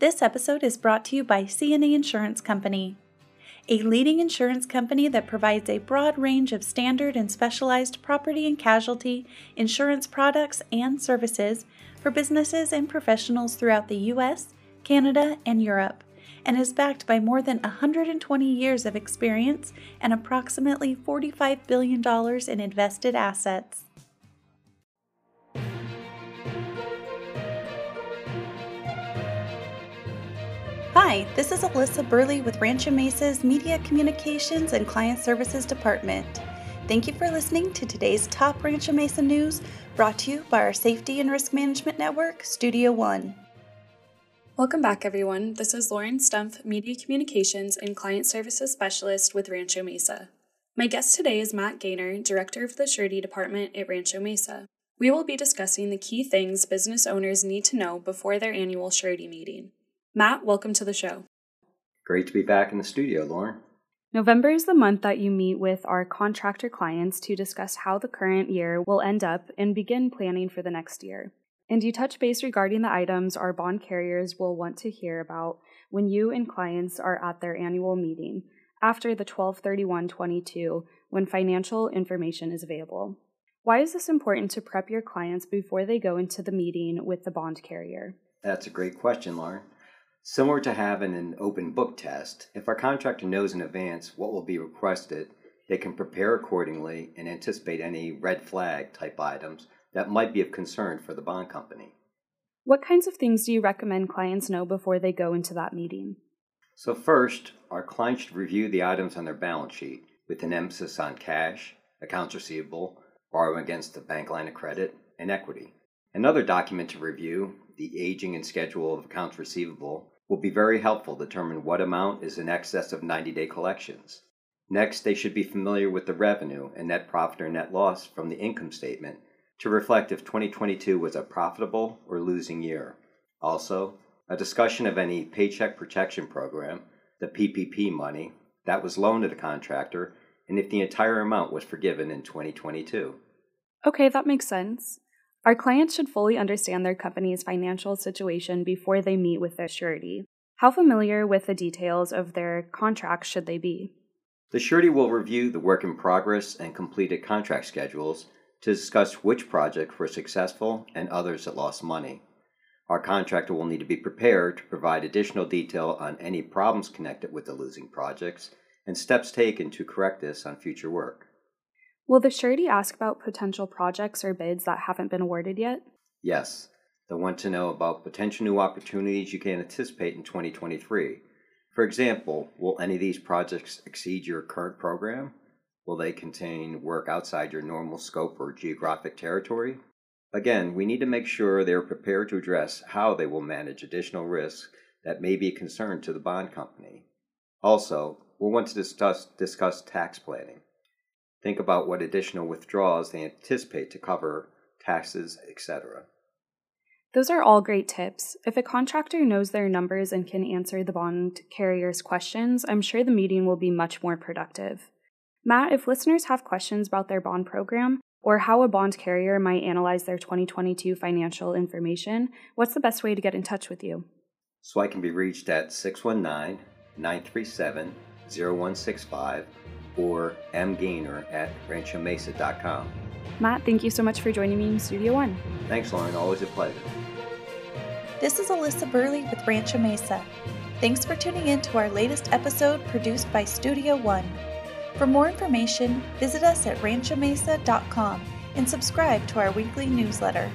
This episode is brought to you by CNA Insurance Company, a leading insurance company that provides a broad range of standard and specialized property and casualty insurance products and services for businesses and professionals throughout the U.S., Canada, and Europe, and is backed by more than 120 years of experience and approximately $45 billion in invested assets. Hi, this is Alyssa Burley with Rancho Mesa's Media Communications and Client Services Department. Thank you for listening to today's top Rancho Mesa news brought to you by our Safety and Risk Management Network, Studio One. Welcome back, everyone. This is Lauren Stumpf, Media Communications and Client Services Specialist with Rancho Mesa. My guest today is Matt Gaynor, Director of the Surety Department at Rancho Mesa. We will be discussing the key things business owners need to know before their annual surety meeting. Matt, welcome to the show. Great to be back in the studio, Lauren. November is the month that you meet with our contractor clients to discuss how the current year will end up and begin planning for the next year. And you touch base regarding the items our bond carriers will want to hear about when you and clients are at their annual meeting after the 123122 when financial information is available. Why is this important to prep your clients before they go into the meeting with the bond carrier? That's a great question, Lauren. Similar to having an open book test, if our contractor knows in advance what will be requested, they can prepare accordingly and anticipate any red flag type items that might be of concern for the bond company. What kinds of things do you recommend clients know before they go into that meeting? So, first, our clients should review the items on their balance sheet with an emphasis on cash, accounts receivable, borrowing against the bank line of credit, and equity. Another document to review, the aging and schedule of accounts receivable, will be very helpful to determine what amount is in excess of 90 day collections. Next, they should be familiar with the revenue and net profit or net loss from the income statement to reflect if 2022 was a profitable or losing year. Also, a discussion of any Paycheck Protection Program, the PPP money, that was loaned to the contractor, and if the entire amount was forgiven in 2022. Okay, that makes sense. Our clients should fully understand their company's financial situation before they meet with their surety. How familiar with the details of their contracts should they be? The surety will review the work in progress and completed contract schedules to discuss which projects were successful and others that lost money. Our contractor will need to be prepared to provide additional detail on any problems connected with the losing projects and steps taken to correct this on future work. Will the surety ask about potential projects or bids that haven't been awarded yet? Yes, they'll want to know about potential new opportunities you can anticipate in 2023. For example, will any of these projects exceed your current program? Will they contain work outside your normal scope or geographic territory? Again, we need to make sure they are prepared to address how they will manage additional risks that may be a concern to the bond company. Also, we'll want to discuss, discuss tax planning. Think about what additional withdrawals they anticipate to cover taxes, etc. Those are all great tips. If a contractor knows their numbers and can answer the bond carrier's questions, I'm sure the meeting will be much more productive. Matt, if listeners have questions about their bond program or how a bond carrier might analyze their 2022 financial information, what's the best way to get in touch with you? So I can be reached at 619 937 0165 or mgaynor at ranchomesa.com. Matt, thank you so much for joining me in Studio One. Thanks, Lauren. Always a pleasure. This is Alyssa Burley with Rancho Mesa. Thanks for tuning in to our latest episode produced by Studio One. For more information, visit us at ranchomesa.com and subscribe to our weekly newsletter.